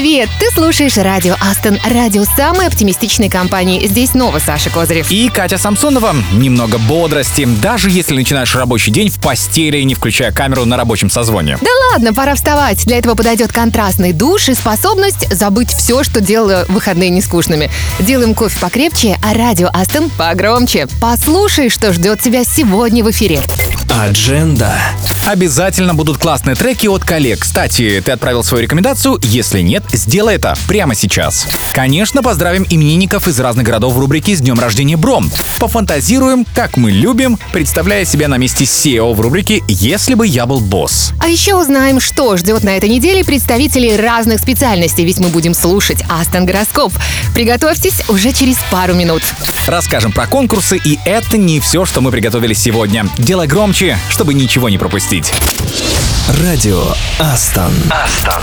Привет! Ты слушаешь радио Астон, радио самой оптимистичной компании. Здесь снова Саша Козырев. И Катя Самсонова. Немного бодрости, даже если начинаешь рабочий день в постели, не включая камеру на рабочем созвоне. Да ладно, пора вставать. Для этого подойдет контрастный душ и способность забыть все, что делала выходные нескучными. Делаем кофе покрепче, а радио Астон погромче. Послушай, что ждет тебя сегодня в эфире. Адженда. Обязательно будут классные треки от коллег. Кстати, ты отправил свою рекомендацию? Если нет, сделай это прямо сейчас. Конечно, поздравим именинников из разных городов в рубрике «С днем рождения, Бром». Пофантазируем, как мы любим, представляя себя на месте SEO в рубрике «Если бы я был босс». А еще узнаем, что ждет на этой неделе представителей разных специальностей, ведь мы будем слушать Астон Гороскоп. Приготовьтесь уже через пару минут. Расскажем про конкурсы, и это не все, что мы приготовили сегодня. Делай громче, чтобы ничего не пропустить. Радио Астон. Астон.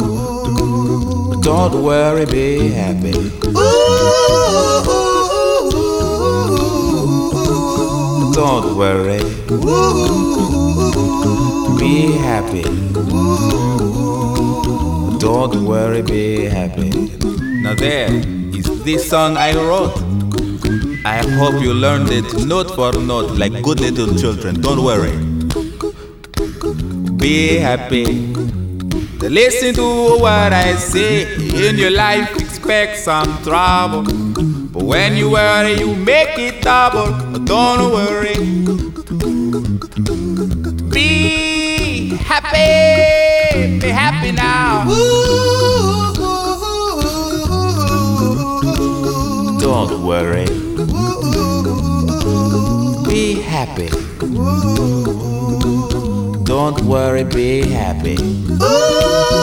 Don't worry, be happy. Don't worry. Be happy. Don't worry, be happy. Now there is this song I wrote. I hope you learned it note for note like good little children. Don't worry. Be happy. Listen to what I say. In your life, expect some trouble. But when you worry, you make it double. Don't worry. Be happy. Be happy now. Don't worry. Be happy. Don't worry, be happy.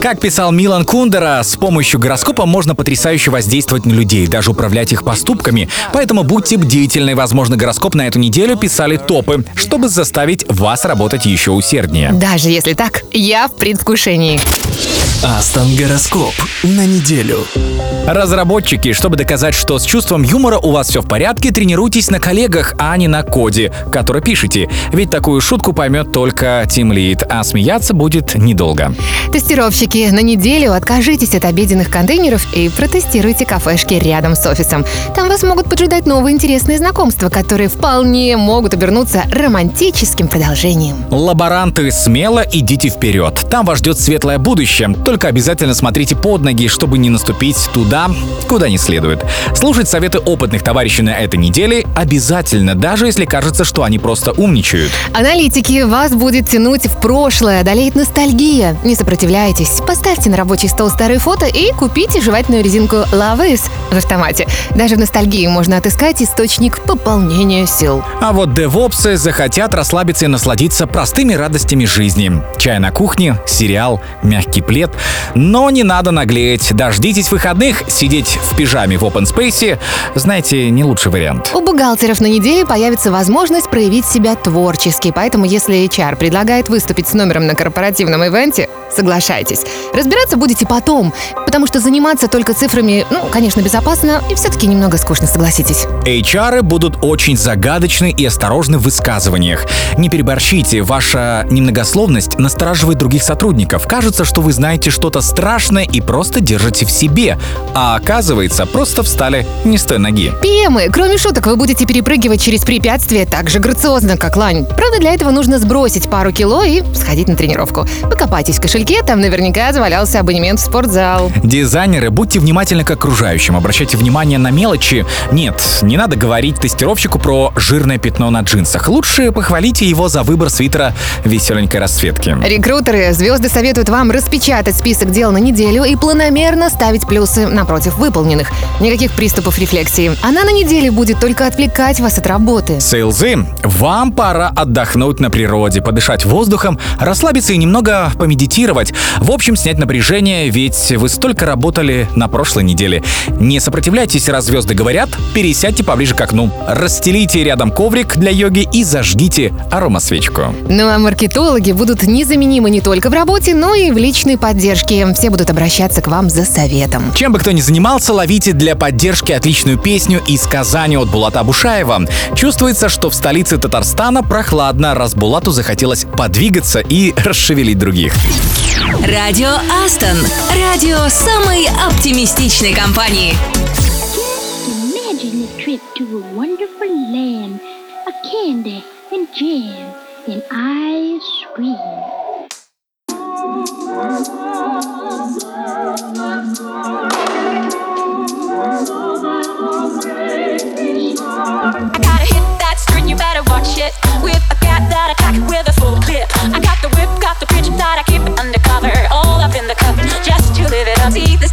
Как писал Милан Кундера, с помощью гороскопа можно потрясающе воздействовать на людей, даже управлять их поступками. Поэтому будьте бдительны. Возможно, гороскоп на эту неделю писали топы, чтобы заставить вас работать еще усерднее. Даже если так, я в предвкушении. Астон Гороскоп на неделю. Разработчики, чтобы доказать, что с чувством юмора у вас все в порядке, тренируйтесь на коллегах, а не на коде, который пишете. Ведь такую шутку поймет только Team Lead, а смеяться будет недолго. Тестировщики, на неделю откажитесь от обеденных контейнеров и протестируйте кафешки рядом с офисом. Там вас могут поджидать новые интересные знакомства, которые вполне могут обернуться романтическим продолжением. Лаборанты, смело идите вперед. Там вас ждет светлое будущее. Только обязательно смотрите под ноги, чтобы не наступить туда, куда не следует. Слушать советы опытных товарищей на этой неделе обязательно, даже если кажется, что они просто умничают. Аналитики, вас будет тянуть в прошлое, одолеет ностальгия. Не сопротивляйтесь, поставьте на рабочий стол старые фото и купите жевательную резинку Lavis в автомате. Даже в ностальгии можно отыскать источник пополнения сил. А вот девопсы захотят расслабиться и насладиться простыми радостями жизни. Чай на кухне, сериал, мягкий плед. Но не надо наглеть. Дождитесь выходных, сидеть в пижаме в open space, знаете, не лучший вариант. У бухгалтеров на неделе появится возможность проявить себя творчески, поэтому если HR предлагает выступить с номером на корпоративном ивенте, соглашайтесь. Разбираться будете потом, потому что заниматься только цифрами, ну, конечно, безопасно и все-таки немного скучно, согласитесь. HR будут очень загадочны и осторожны в высказываниях. Не переборщите, ваша немногословность настораживает других сотрудников. Кажется, что вы знаете что-то страшное и просто держите в себе. А оказывается, просто встали не с той ноги. ПМы, кроме шуток, вы будете перепрыгивать через препятствия так же грациозно, как лань. Правда, для этого нужно сбросить пару кило и сходить на тренировку. Покопайтесь в кошельке, там наверняка завалялся абонемент в спортзал. Дизайнеры, будьте внимательны к окружающим, обращайте внимание на мелочи. Нет, не надо говорить тестировщику про жирное пятно на джинсах. Лучше похвалите его за выбор свитера веселенькой расцветки. Рекрутеры, звезды советуют вам распечатать список дел на неделю и планомерно ставить плюсы напротив выполненных. Никаких приступов рефлексии. Она на неделе будет только отвлекать вас от работы. Сейлзы, вам пора отдохнуть на природе, подышать воздухом, расслабиться и немного помедитировать. В общем, снять напряжение, ведь вы столько работали на прошлой неделе. Не сопротивляйтесь, раз звезды говорят, пересядьте поближе к окну, расстелите рядом коврик для йоги и зажгите аромасвечку. Ну а маркетологи будут незаменимы не только в работе, но и в личной поддержке. Все будут обращаться к вам за советом. Чем бы кто ни занимался, ловите для поддержки отличную песню из Казани от Булата Бушаева. Чувствуется, что в столице Татарстана прохладно, раз Булату захотелось подвигаться и расшевелить других. Радио Астон. Радио самой оптимистичной компании. Imagine a trip to a wonderful land, a candy and jam and ice cream. I gotta hit that string, you better watch it. With a cat that attack it with a full clip. I got the whip, got that I keep it undercover. All up in the cup, just to live it up. See this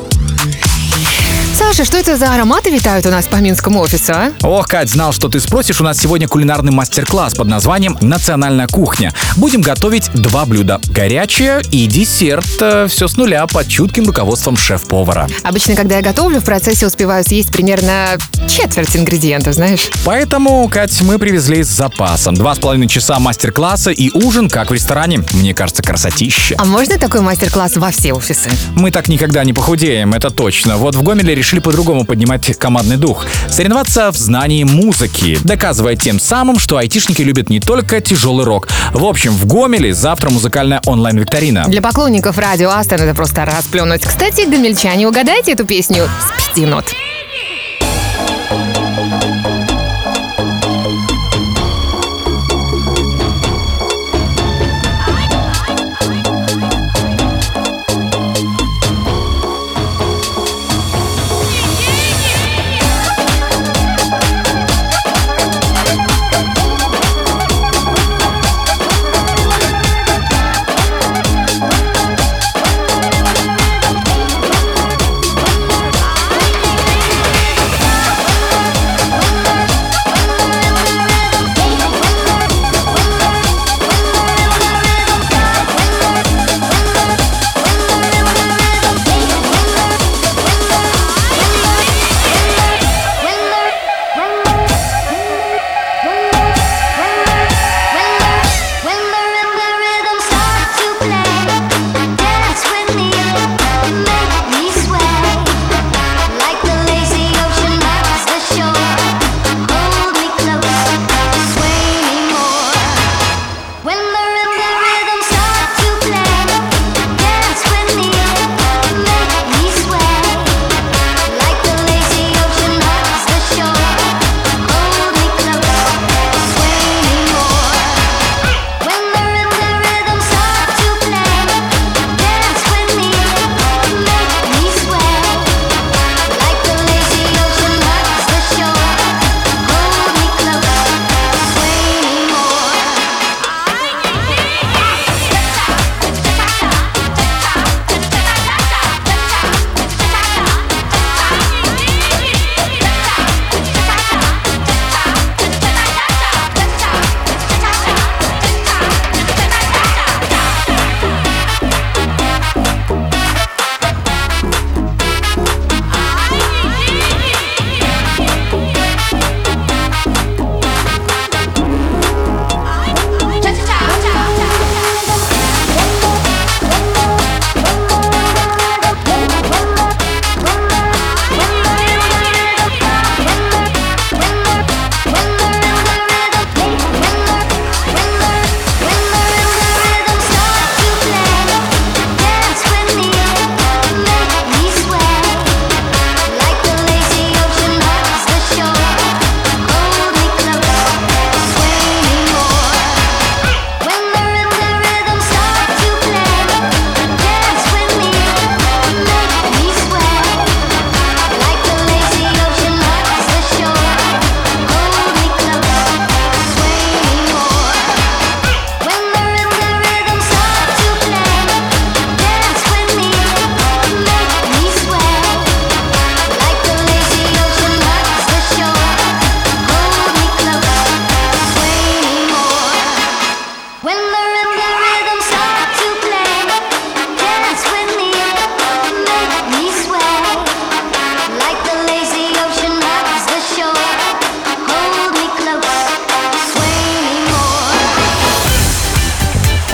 Саша, что это за ароматы витают у нас по Минскому офису, а? Ох, Кать, знал, что ты спросишь. У нас сегодня кулинарный мастер-класс под названием «Национальная кухня». Будем готовить два блюда. Горячее и десерт. Все с нуля под чутким руководством шеф-повара. Обычно, когда я готовлю, в процессе успеваю съесть примерно четверть ингредиентов, знаешь. Поэтому, Кать, мы привезли с запасом. Два с половиной часа мастер-класса и ужин, как в ресторане. Мне кажется, красотища. А можно такой мастер-класс во все офисы? Мы так никогда не похудеем, это точно. Вот в Гомеле решили по-другому поднимать командный дух. Соревноваться в знании музыки, доказывая тем самым, что айтишники любят не только тяжелый рок. В общем, в Гомеле завтра музыкальная онлайн-викторина. Для поклонников радио Астон это просто расплюнуть. Кстати, гомельчане, угадайте эту песню с пяти нот.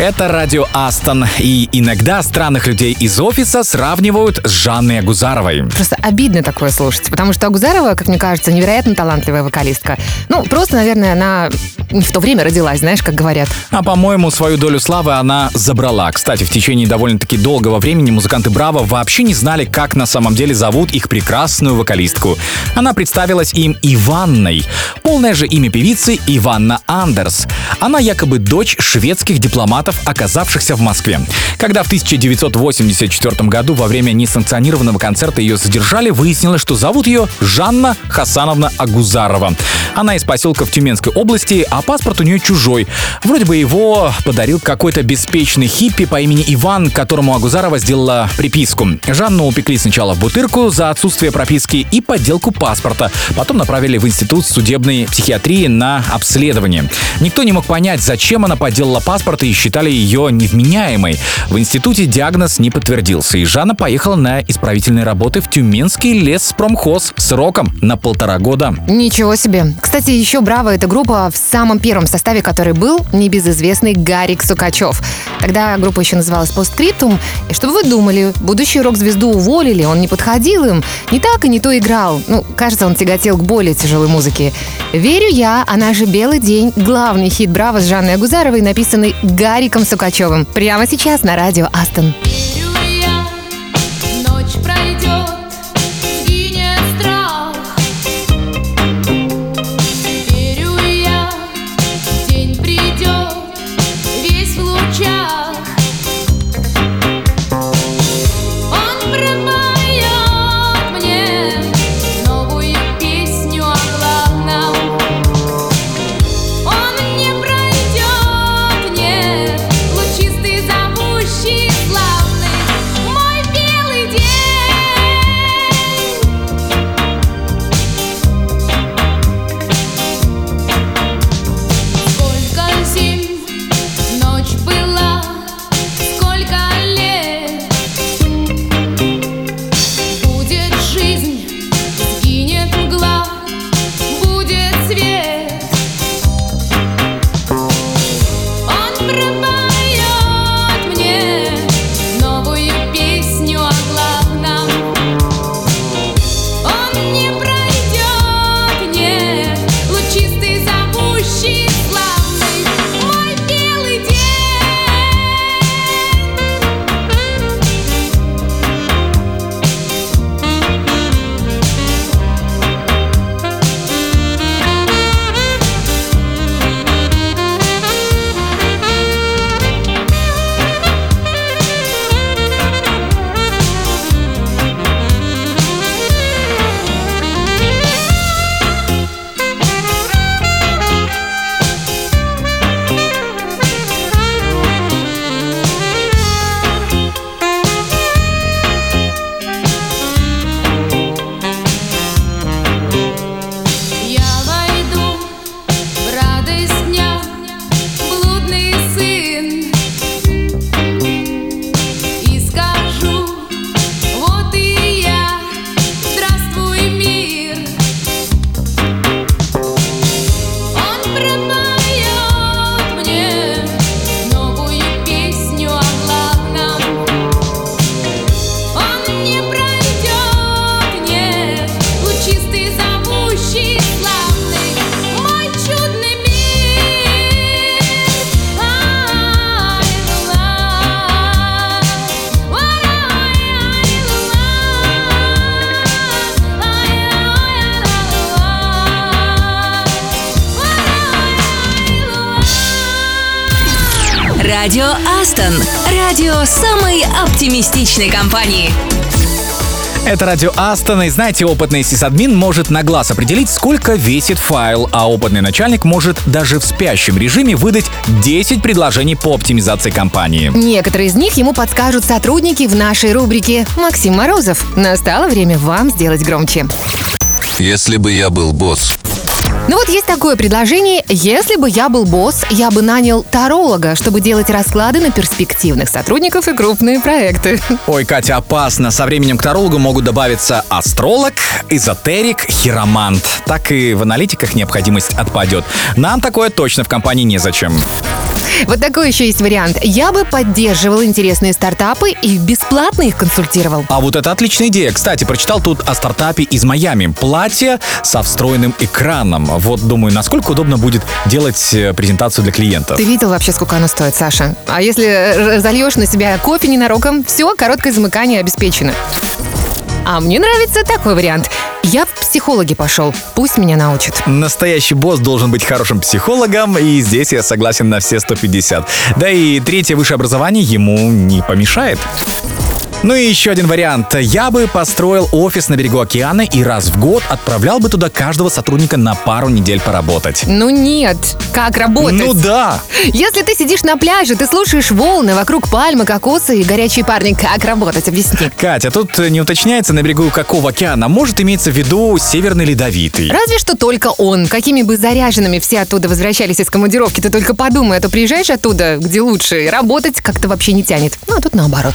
Это радио Астон, и иногда странных людей из офиса сравнивают с Жанной Агузаровой. Просто обидно такое слушать, потому что Агузарова, как мне кажется, невероятно талантливая вокалистка. Ну, просто, наверное, она не в то время родилась, знаешь, как говорят. А по-моему, свою долю славы она забрала. Кстати, в течение довольно-таки долгого времени музыканты Браво вообще не знали, как на самом деле зовут их прекрасную вокалистку. Она представилась им Иванной. Полное же имя певицы Иванна Андерс. Она якобы дочь шведских дипломатов, оказавшихся в Москве. Когда в 1984 году во время несанкционированного концерта ее задержали, выяснилось, что зовут ее Жанна Хасановна Агузарова. Она из поселка в Тюменской области, а паспорт у нее чужой. Вроде бы его подарил какой-то беспечный хиппи по имени Иван, которому Агузарова сделала приписку. Жанну упекли сначала в бутырку за отсутствие прописки и подделку паспорта. Потом направили в Институт судебной психиатрии на обследование. Никто не мог понять, зачем она подделала паспорт и считали ее невменяемой. В институте диагноз не подтвердился, и Жанна поехала на исправительные работы в Тюменский леспромхоз сроком на полтора года. Ничего себе. Кстати, еще «Браво» — это группа, в самом первом составе которой был небезызвестный Гарик Сукачев. Тогда группа еще называлась «Постскриптум». И чтобы вы думали, будущую рок-звезду уволили, он не подходил им, не так и не то играл. Ну, кажется, он тяготел к более тяжелой музыке. «Верю я», она же «Белый день», главный хит «Браво» с Жанной Агузаровой, написанный Гариком Сукачевым. Прямо сейчас на радио «Астон». Оптимистичной компании. Это радио Астон, и знаете, опытный сисадмин может на глаз определить, сколько весит файл, а опытный начальник может даже в спящем режиме выдать 10 предложений по оптимизации компании. Некоторые из них ему подскажут сотрудники в нашей рубрике «Максим Морозов». Настало время вам сделать громче. Если бы я был босс, Ну вот есть такое предложение. Если бы я был босс, я бы нанял таролога, чтобы делать расклады на перспективных сотрудников и крупные проекты. Ой, Катя, опасно. Со временем к тарологу могут добавиться астролог, эзотерик, хиромант. Так и в аналитиках необходимость отпадет. Нам такое точно в компании незачем. Вот такой еще есть вариант. Я бы поддерживал интересные стартапы и бесплатно их консультировал. А вот это отличная идея. Кстати, прочитал тут о стартапе из Майами. Платье со встроенным экраном. Вот думаю, насколько удобно будет делать э, презентацию для клиентов. Ты видел вообще, сколько оно стоит, Саша? А если э, зальешь на себя кофе ненароком, все, короткое замыкание обеспечено. А мне нравится такой вариант. Я в психологи пошел. Пусть меня научат. Настоящий босс должен быть хорошим психологом, и здесь я согласен на все 150. Да и третье высшее образование ему не помешает. Ну и еще один вариант. Я бы построил офис на берегу океана и раз в год отправлял бы туда каждого сотрудника на пару недель поработать. Ну нет, как работать? Ну да! Если ты сидишь на пляже, ты слушаешь волны, вокруг пальмы, кокосы и горячие парни, как работать? Объясни. Катя, тут не уточняется, на берегу какого океана. Может иметься в виду Северный Ледовитый. Разве что только он. Какими бы заряженными все оттуда возвращались из командировки, ты только подумай, а то приезжаешь оттуда, где лучше, и работать как-то вообще не тянет. Ну, а тут наоборот.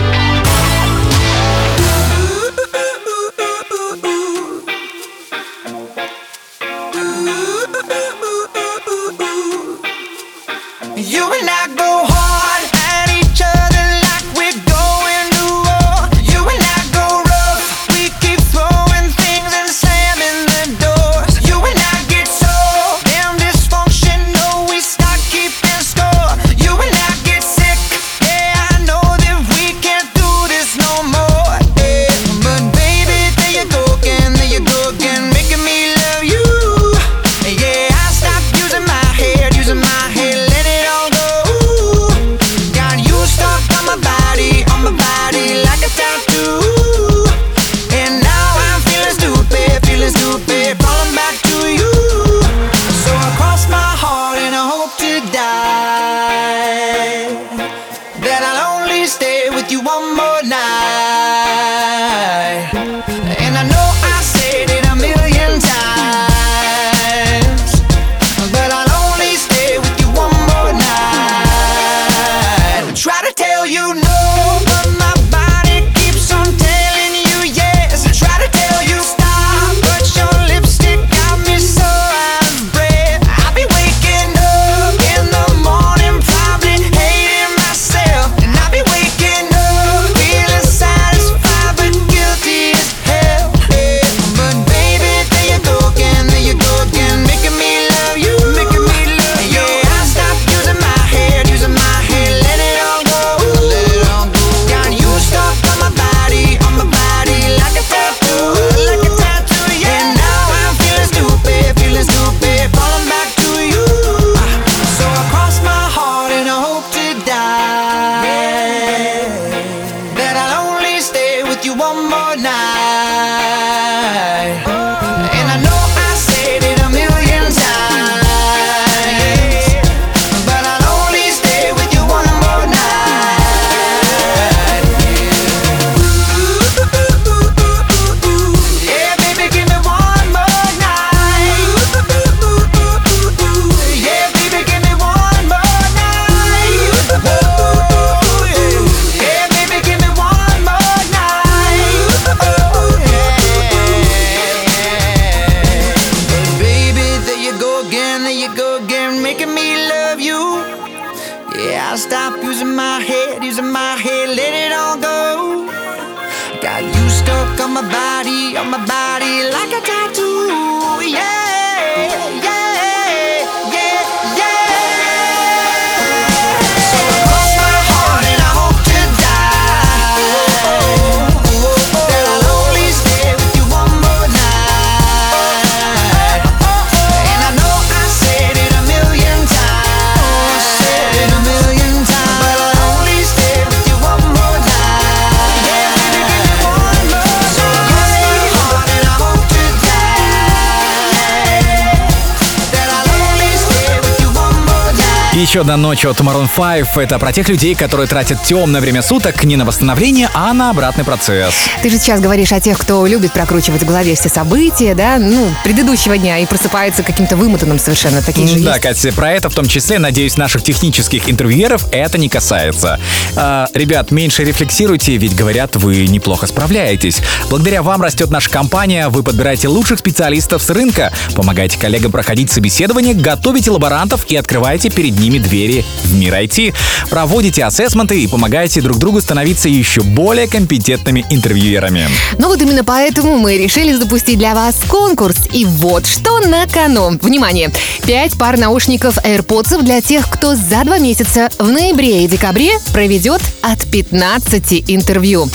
Еще одна ночь от Maroon 5 — это про тех людей, которые тратят темное время суток не на восстановление, а на обратный процесс. Ты же сейчас говоришь о тех, кто любит прокручивать в голове все события, да, ну, предыдущего дня и просыпается каким-то вымотанным совершенно. Такие же Да, есть. Катя, про это в том числе, надеюсь, наших технических интервьюеров это не касается. А, ребят, меньше рефлексируйте, ведь говорят, вы неплохо справляетесь. Благодаря вам растет наша компания, вы подбираете лучших специалистов с рынка, помогаете коллегам проходить собеседование, готовите лаборантов и открываете перед ними двери в мир IT. Проводите ассессменты и помогаете друг другу становиться еще более компетентными интервьюерами. Ну вот именно поэтому мы решили запустить для вас конкурс. И вот что на кону. Внимание! Пять пар наушников AirPods для тех, кто за два месяца в ноябре и декабре проведет от 15 интервью.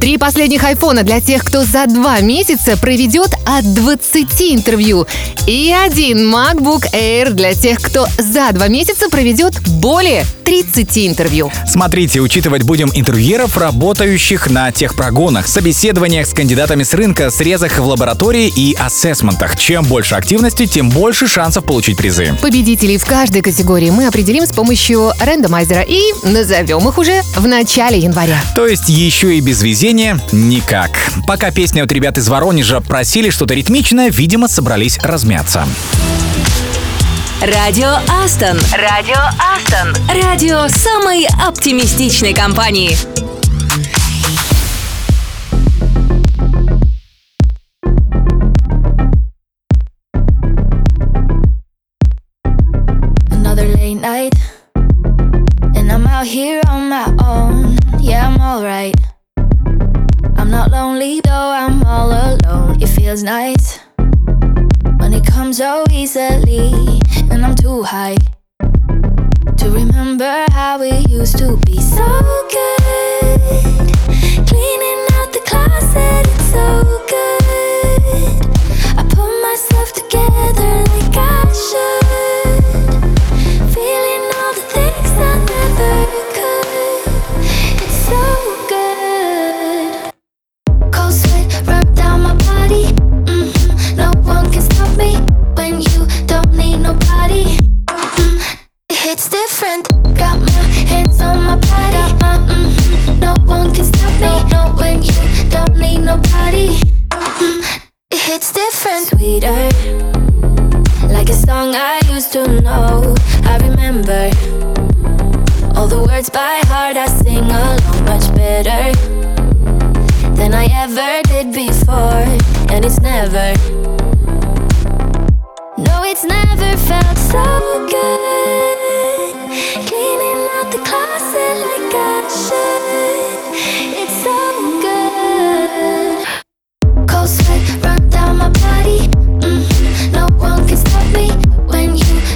Три последних айфона для тех, кто за два месяца проведет от 20 интервью. И один MacBook Air для тех, кто за два месяца проведет более 30 интервью. Смотрите, учитывать будем интервьюеров, работающих на техпрогонах, собеседованиях с кандидатами с рынка, срезах в лаборатории и ассессментах. Чем больше активности, тем больше шансов получить призы. Победителей в каждой категории мы определим с помощью рандомайзера и назовем их уже в начале января. То есть еще и без везения никак. Пока песни от ребят из Воронежа просили что-то ритмичное, видимо, собрались размяться. Радио Астон. Радио Астон. Радио самой оптимистичной компании. Another late night, and I'm out here on my own. Yeah, I'm alright. I'm not lonely though, I'm all alone. It feels nice it comes so easily, and I'm too high to remember how we used to be so good. Cleaning out the closet, it's so good. I put myself together like I should. Like a song I used to know. I remember all the words by heart. I sing along much better than I ever did before. And it's never, no, it's never felt so good. Cleaning out the closet like I should. It's so good. Cold sweat No one can stop me when you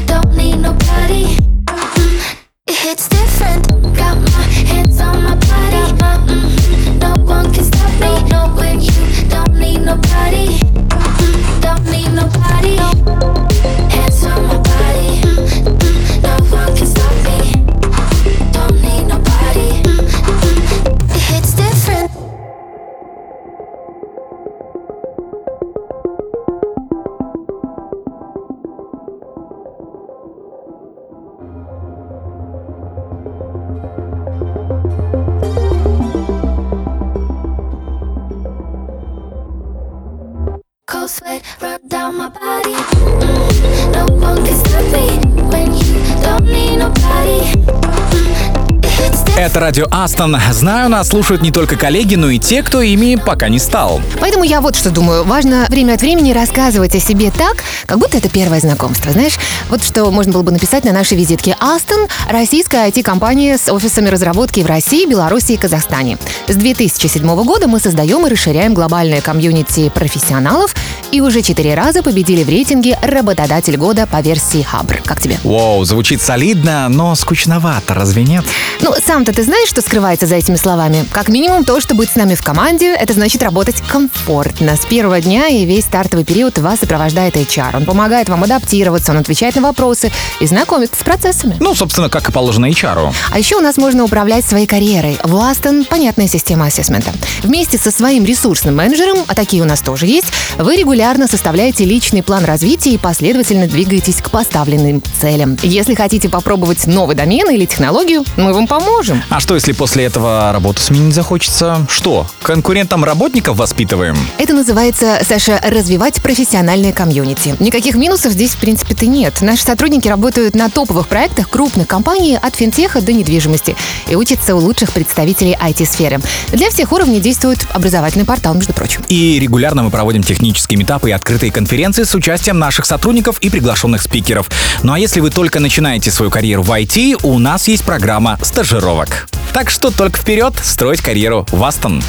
радио Астон. Знаю, нас слушают не только коллеги, но и те, кто ими пока не стал. Поэтому я вот что думаю. Важно время от времени рассказывать о себе так, как будто это первое знакомство. Знаешь, вот что можно было бы написать на нашей визитке. Астон – российская IT-компания с офисами разработки в России, Беларуси и Казахстане. С 2007 года мы создаем и расширяем глобальное комьюнити профессионалов и уже четыре раза победили в рейтинге «Работодатель года» по версии Хабр. Как тебе? Воу, звучит солидно, но скучновато, разве нет? Ну, сам ты ты знаешь, что скрывается за этими словами? Как минимум то, что быть с нами в команде, это значит работать комфортно. С первого дня и весь стартовый период вас сопровождает HR. Он помогает вам адаптироваться, он отвечает на вопросы и знакомит с процессами. Ну, собственно, как и положено HR. А еще у нас можно управлять своей карьерой. В Aston понятная система ассессмента. Вместе со своим ресурсным менеджером, а такие у нас тоже есть, вы регулярно составляете личный план развития и последовательно двигаетесь к поставленным целям. Если хотите попробовать новый домен или технологию, мы вам поможем. А что, если после этого работу сменить захочется? Что, конкурентам работников воспитываем? Это называется, Саша, развивать профессиональное комьюнити. Никаких минусов здесь, в принципе-то нет. Наши сотрудники работают на топовых проектах крупных компаний от финтеха до недвижимости и учатся у лучших представителей IT-сферы. Для всех уровней действует образовательный портал, между прочим. И регулярно мы проводим технические метапы и открытые конференции с участием наших сотрудников и приглашенных спикеров. Ну а если вы только начинаете свою карьеру в IT, у нас есть программа стажировок. Так что только вперед строить карьеру в Астон.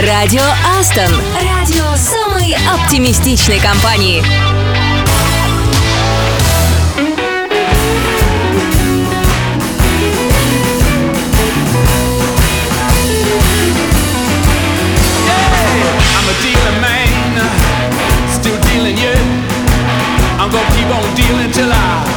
Радио Астон. Радио самой оптимистичной компании. I'm gonna keep on dealing till I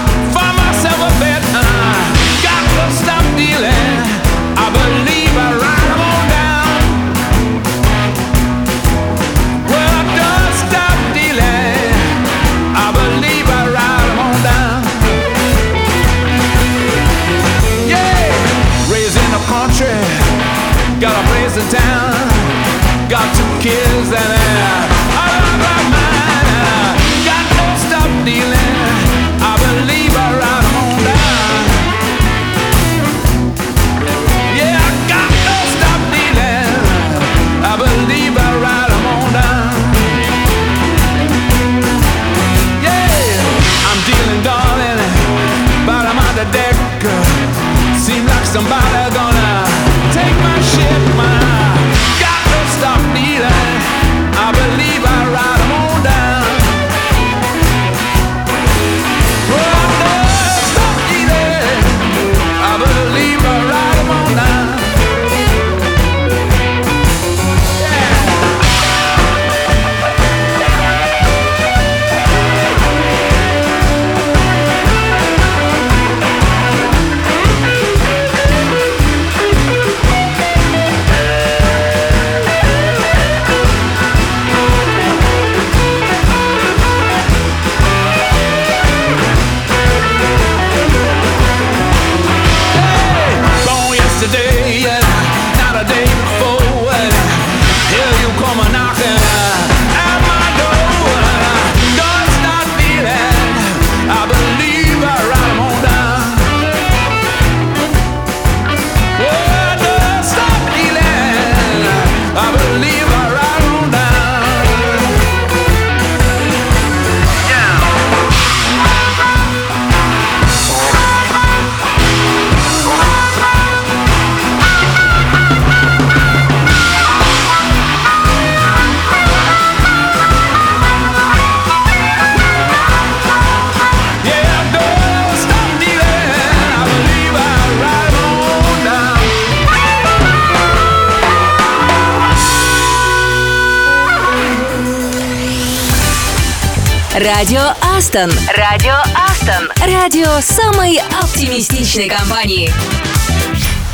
Радио Астон. Радио Астон. Радио самой оптимистичной компании.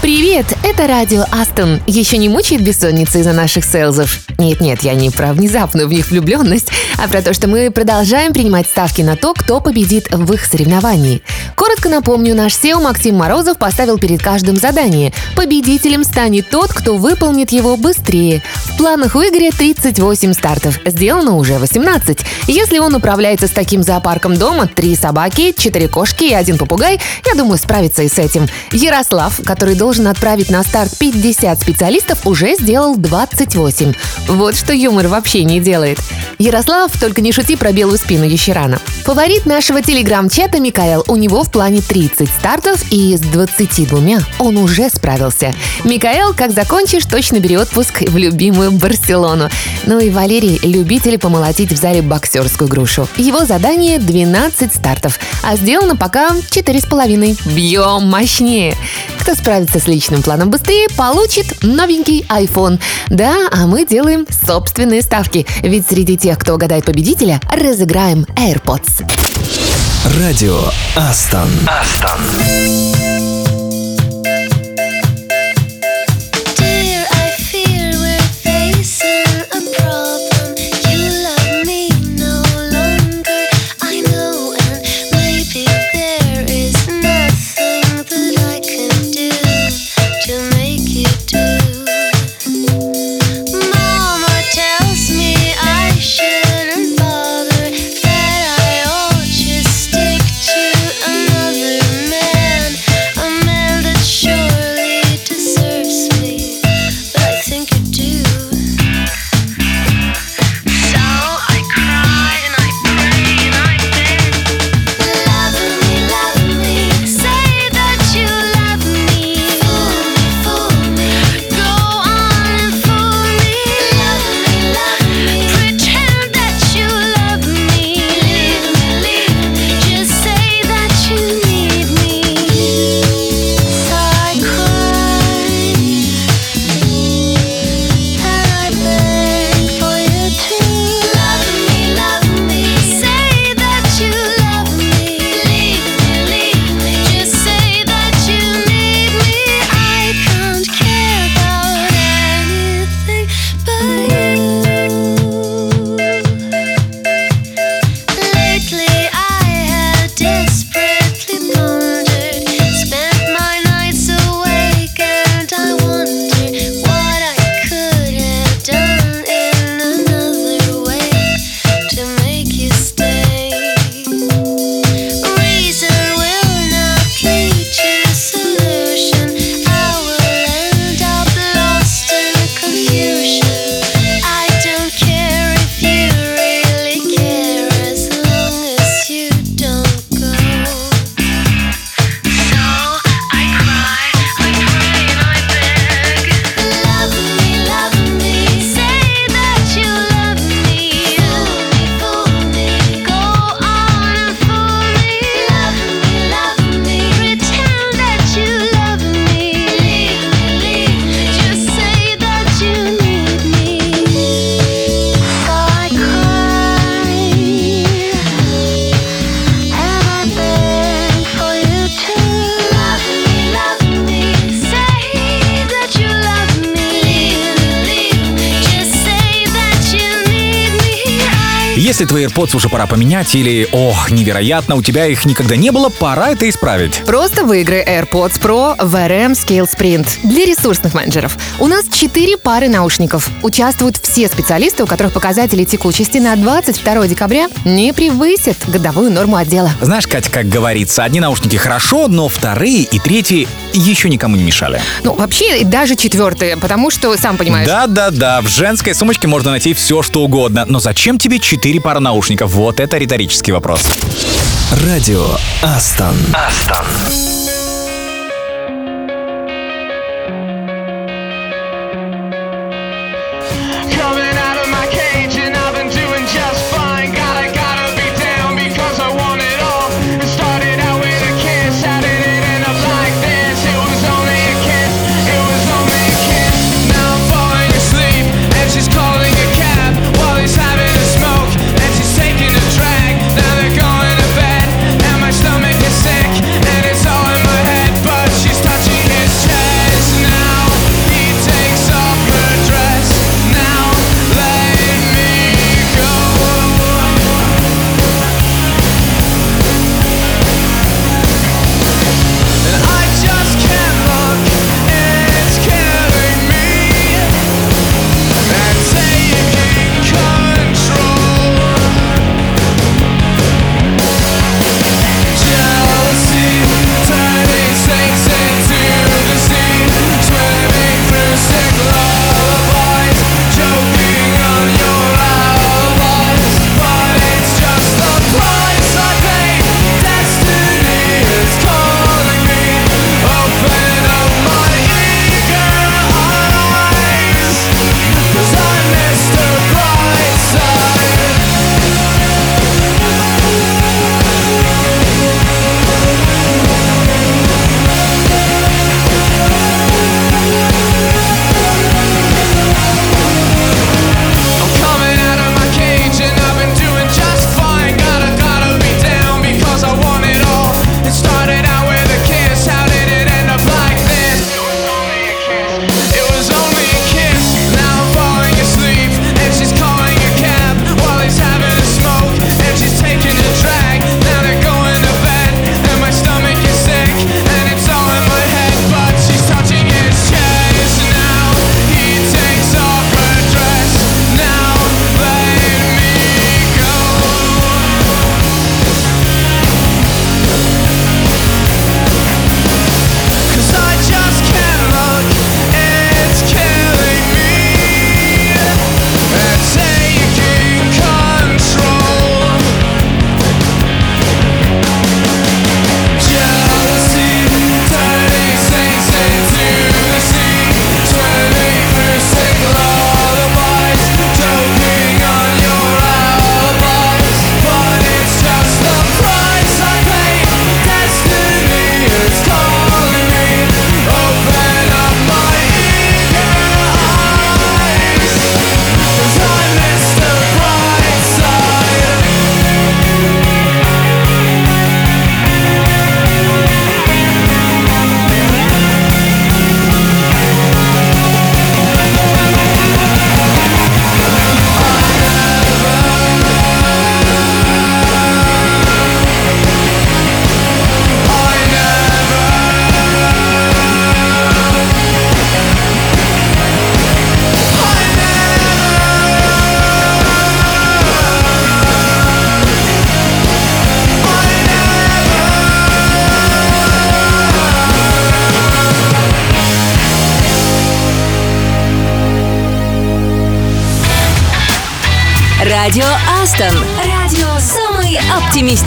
Привет, это радио Астон. Еще не мучает бессонница из-за наших сейлзов? Нет-нет, я не про внезапную в них влюбленность, а про то, что мы продолжаем принимать ставки на то, кто победит в их соревновании. Коротко напомню, наш SEO Максим Морозов поставил перед каждым задание. Победителем станет тот, кто выполнит его быстрее. В планах у Игоря 38 стартов. Сделано уже 18. Если он управляется с таким зоопарком дома, три собаки, четыре кошки и один попугай, я думаю, справится и с этим. Ярослав, который должен отправить на старт 50 специалистов, уже сделал 28. Вот что юмор вообще не делает. Ярослав, только не шути про белую спину Ящерана. Фаворит нашего телеграм-чата Микаэл. У него в плане 30 стартов и с 22 он уже справился. Микаэл, как закончишь, точно бери отпуск в любимую Барселону. Ну и Валерий, любитель помолотить в зале боксерскую грушу. Его задание 12 стартов, а сделано пока 4,5. Бьем мощнее. Кто справится с личным планом быстрее, получит новенький iPhone. Да, а мы делаем собственные ставки. Ведь среди тех, кто угадает победителя, разыграем AirPods. Радио Астон. Астон. AirPods уже пора поменять или, ох, невероятно, у тебя их никогда не было, пора это исправить. Просто выиграй AirPods Pro в RM Scale Sprint для ресурсных менеджеров. У нас 4 пары наушников. Участвуют все специалисты, у которых показатели текучести на 22 декабря не превысят годовую норму отдела. Знаешь, Катя, как говорится, одни наушники хорошо, но вторые и третьи еще никому не мешали. Ну, вообще, даже четвертые, потому что, сам понимаешь... Да-да-да, в женской сумочке можно найти все, что угодно. Но зачем тебе четыре пары наушников? Вот это риторический вопрос. Радио Астон. Астон.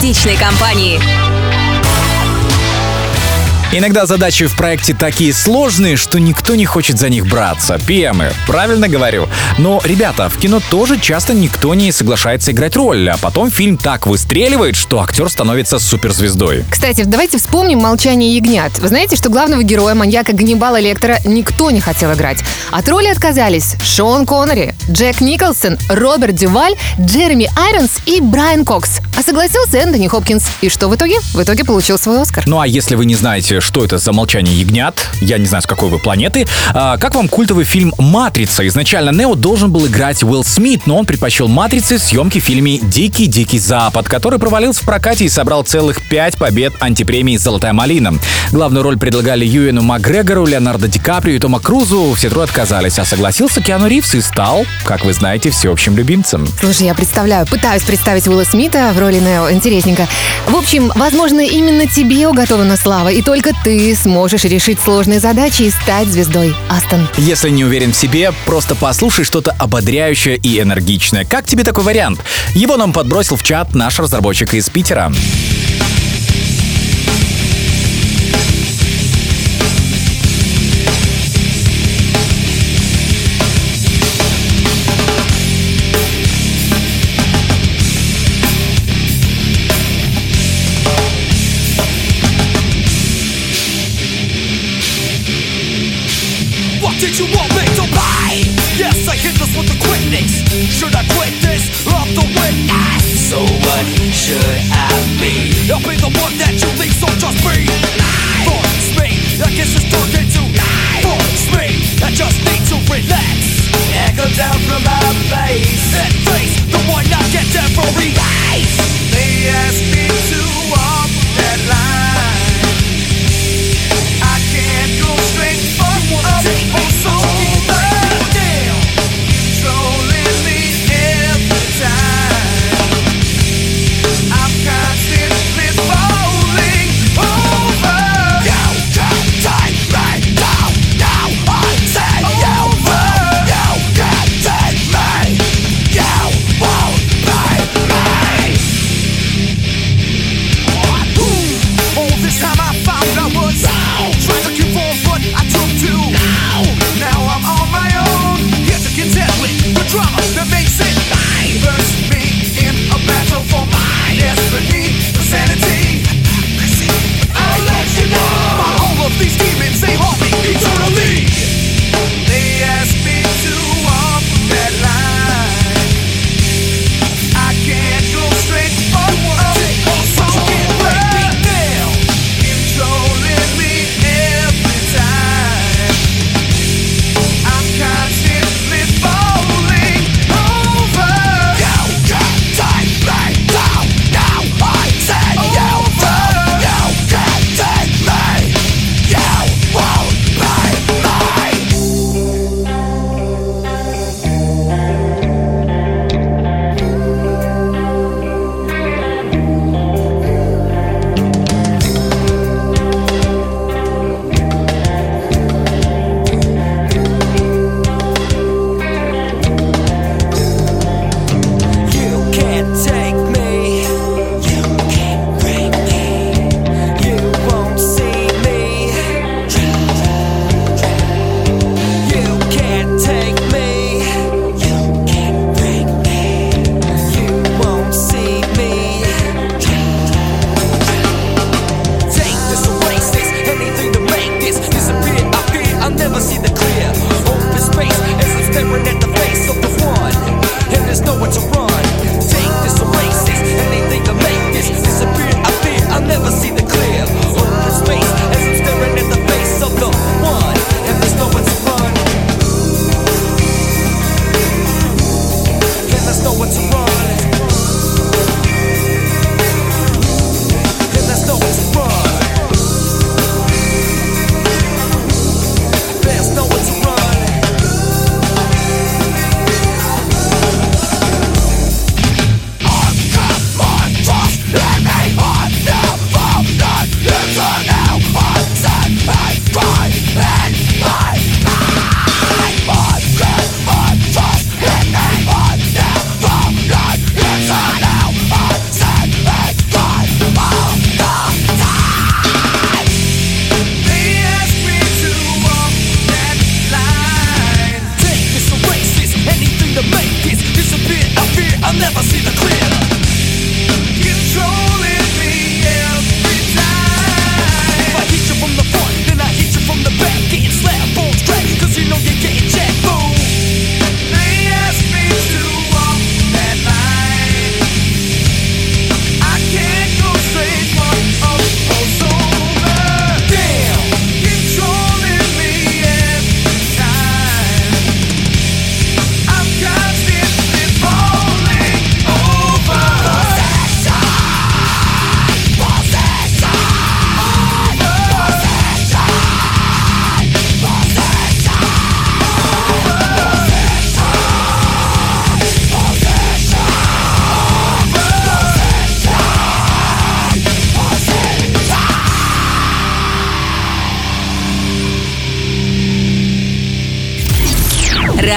Оптимистичной компании. Иногда задачи в проекте такие сложные, что никто не хочет за них браться. ПМы, правильно говорю. Но, ребята, в кино тоже часто никто не соглашается играть роль, а потом фильм так выстреливает, что актер становится суперзвездой. Кстати, давайте вспомним «Молчание ягнят». Вы знаете, что главного героя, маньяка Ганнибала Лектора, никто не хотел играть. От роли отказались Шон Коннери, Джек Николсон, Роберт Дюваль, Джереми Айронс и Брайан Кокс. А согласился Энтони Хопкинс. И что в итоге? В итоге получил свой Оскар. Ну а если вы не знаете, что это за молчание ягнят, я не знаю, с какой вы планеты, а, как вам культовый фильм «Матрица»? Изначально Нео должен был играть Уилл Смит, но он предпочел «Матрице» съемки в фильме «Дикий-дикий Запад», который провалился в прокате и собрал целых пять побед антипремии «Золотая малина». Главную роль предлагали Юэну Макгрегору, Леонардо Ди Каприо и Тома Крузу. Все трое отказались, а согласился Киану Ривз и стал, как вы знаете, всеобщим любимцем. Слушай, я представляю, пытаюсь представить Уилла Смита в роли Нео. Интересненько. В общем, возможно, именно тебе уготована слава, и только ты сможешь решить сложные задачи и стать звездой. Астон. Если не уверен в себе, просто послушай что-то ободряющее и энергичное. Как тебе такой вариант? Его нам подбросил в чат наш разработчик из Питера.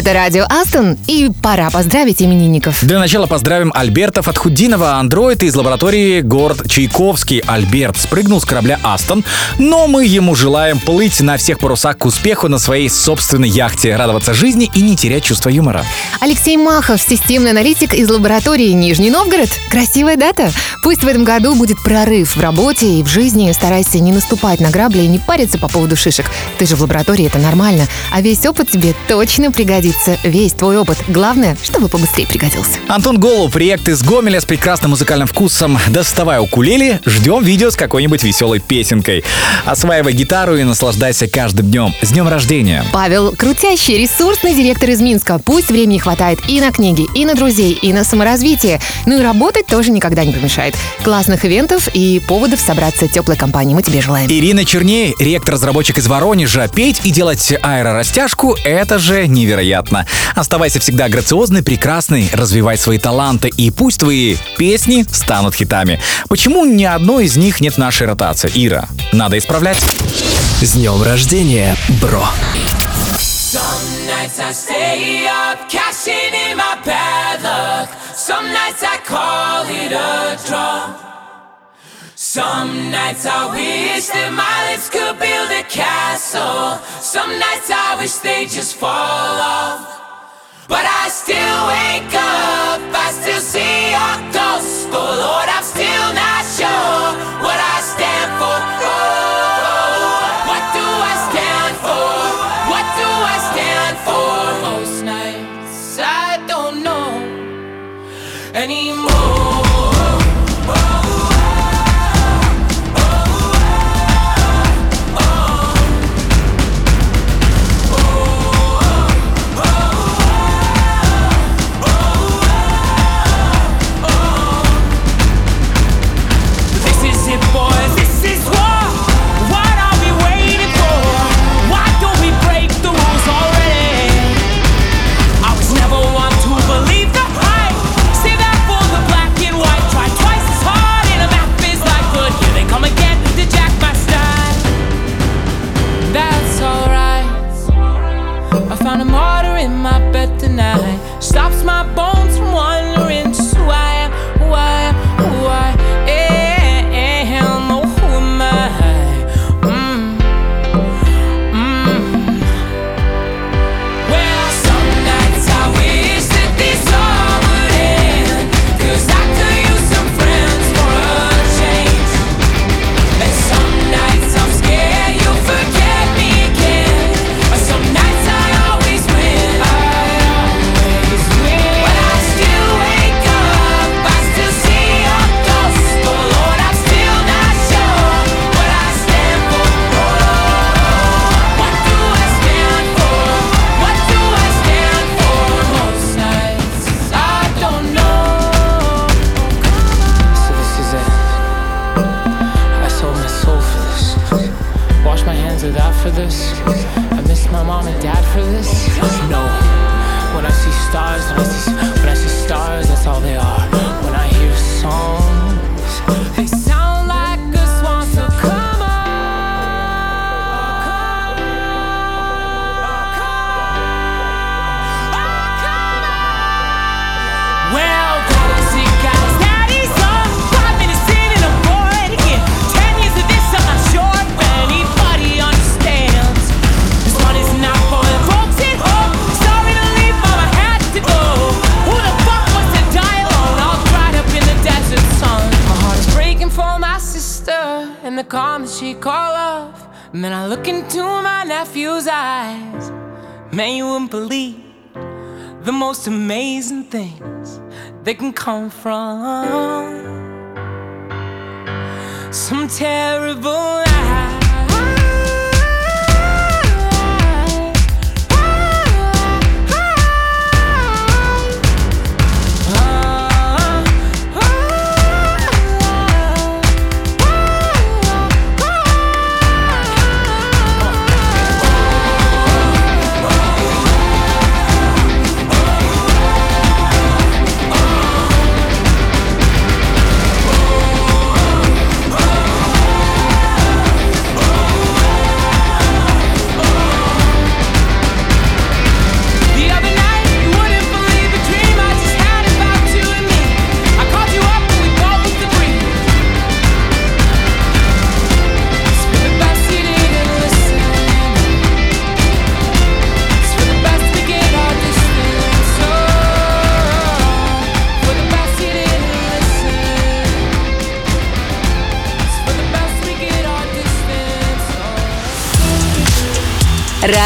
Это радио Астон, и пора поздравить именинников. Для начала поздравим Альберта Фатхудинова, андроид из лаборатории город Чайковский. Альберт спрыгнул с корабля Астон, но мы ему желаем плыть на всех парусах к успеху на своей собственной яхте, радоваться жизни и не терять чувство юмора. Алексей Махов, системный аналитик из лаборатории Нижний Новгород. Красивая дата. Пусть в этом году будет прорыв в работе и в жизни. Старайся не наступать на грабли и не париться по поводу шишек. Ты же в лаборатории, это нормально. А весь опыт тебе точно пригодится. Весь твой опыт. Главное, чтобы побыстрее пригодился. Антон Голуб, проект из Гомеля с прекрасным музыкальным вкусом. Доставай укулеле, ждем видео с какой-нибудь веселой песенкой. Осваивай гитару и наслаждайся каждым днем. С днем рождения! Павел Крутящий, ресурсный директор из Минска. Пусть времени хватает и на книги, и на друзей, и на саморазвитие. Ну и работать тоже никогда не помешает. Классных ивентов и поводов собраться теплой компанией мы тебе желаем. Ирина Черней, ректор-разработчик из Воронежа. Петь и делать аэрорастяжку — это же невероятно. Оставайся всегда грациозной, прекрасной, развивай свои таланты, и пусть твои песни станут хитами. Почему ни одной из них нет в нашей ротации? Ира, надо исправлять. С днем рождения, бро! Some nights I stay up, cashing in my bad luck. Some nights I call it a draw. Some nights I wish that my lips could build a castle. Some nights I wish they just fall off. But I still wake up, I still see your ghost. Oh Lord, I'm still not sure what I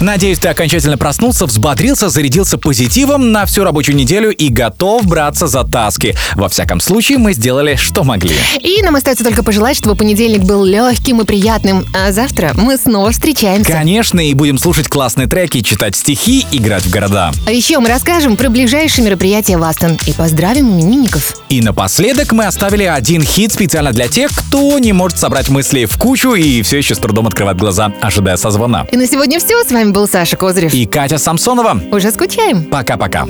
Надеюсь, ты окончательно проснулся, взбодрился, зарядился позитивом на всю рабочую неделю и готов браться за таски. Во всяком случае, мы сделали, что могли. И нам остается только пожелать, чтобы понедельник был легким и приятным. А завтра мы снова встречаемся. Конечно, и будем слушать классные треки, читать стихи, играть в города. А еще мы расскажем про ближайшие мероприятия в Астон и поздравим именинников. И напоследок мы оставили один хит специально для тех, кто не может собрать мысли в кучу и все еще с трудом открывает глаза, ожидая созвона. И на сегодня все. С вами был Саша Козырев. И Катя Самсонова. Уже скучаем. Пока-пока.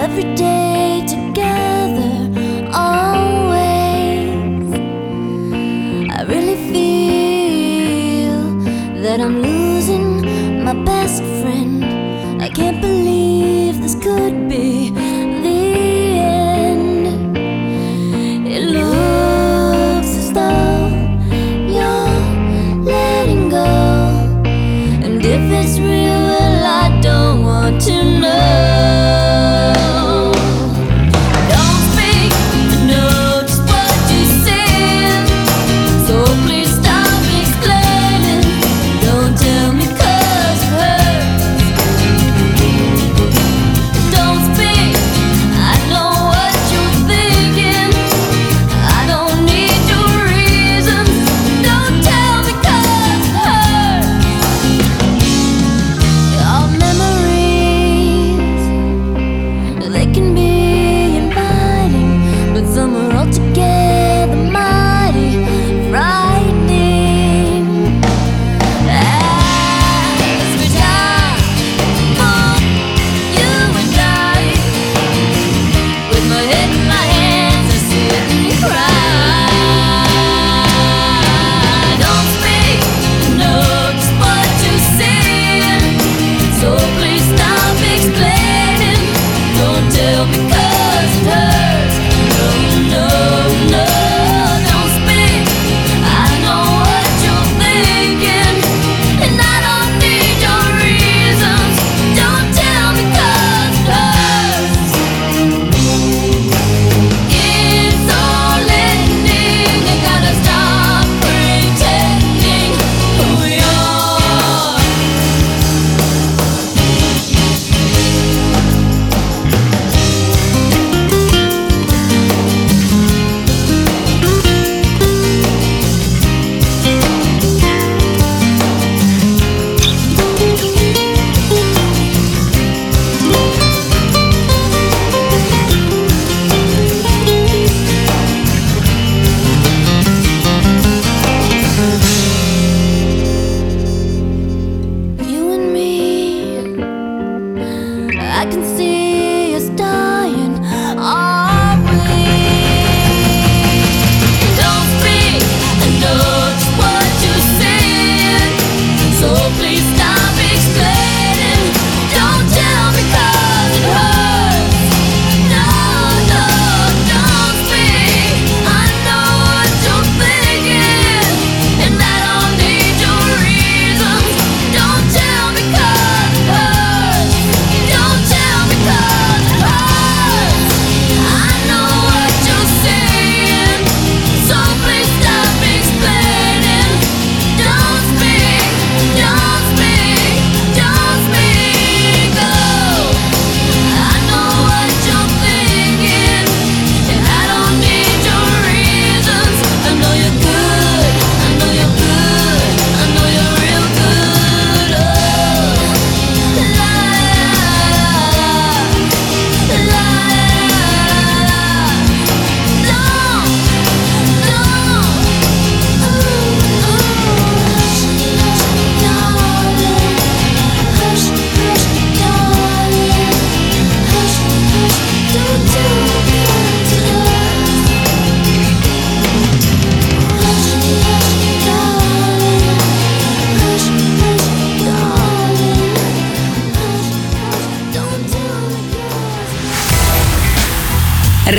Every day together, always. I really feel that I'm losing my best friend. I can't believe this could be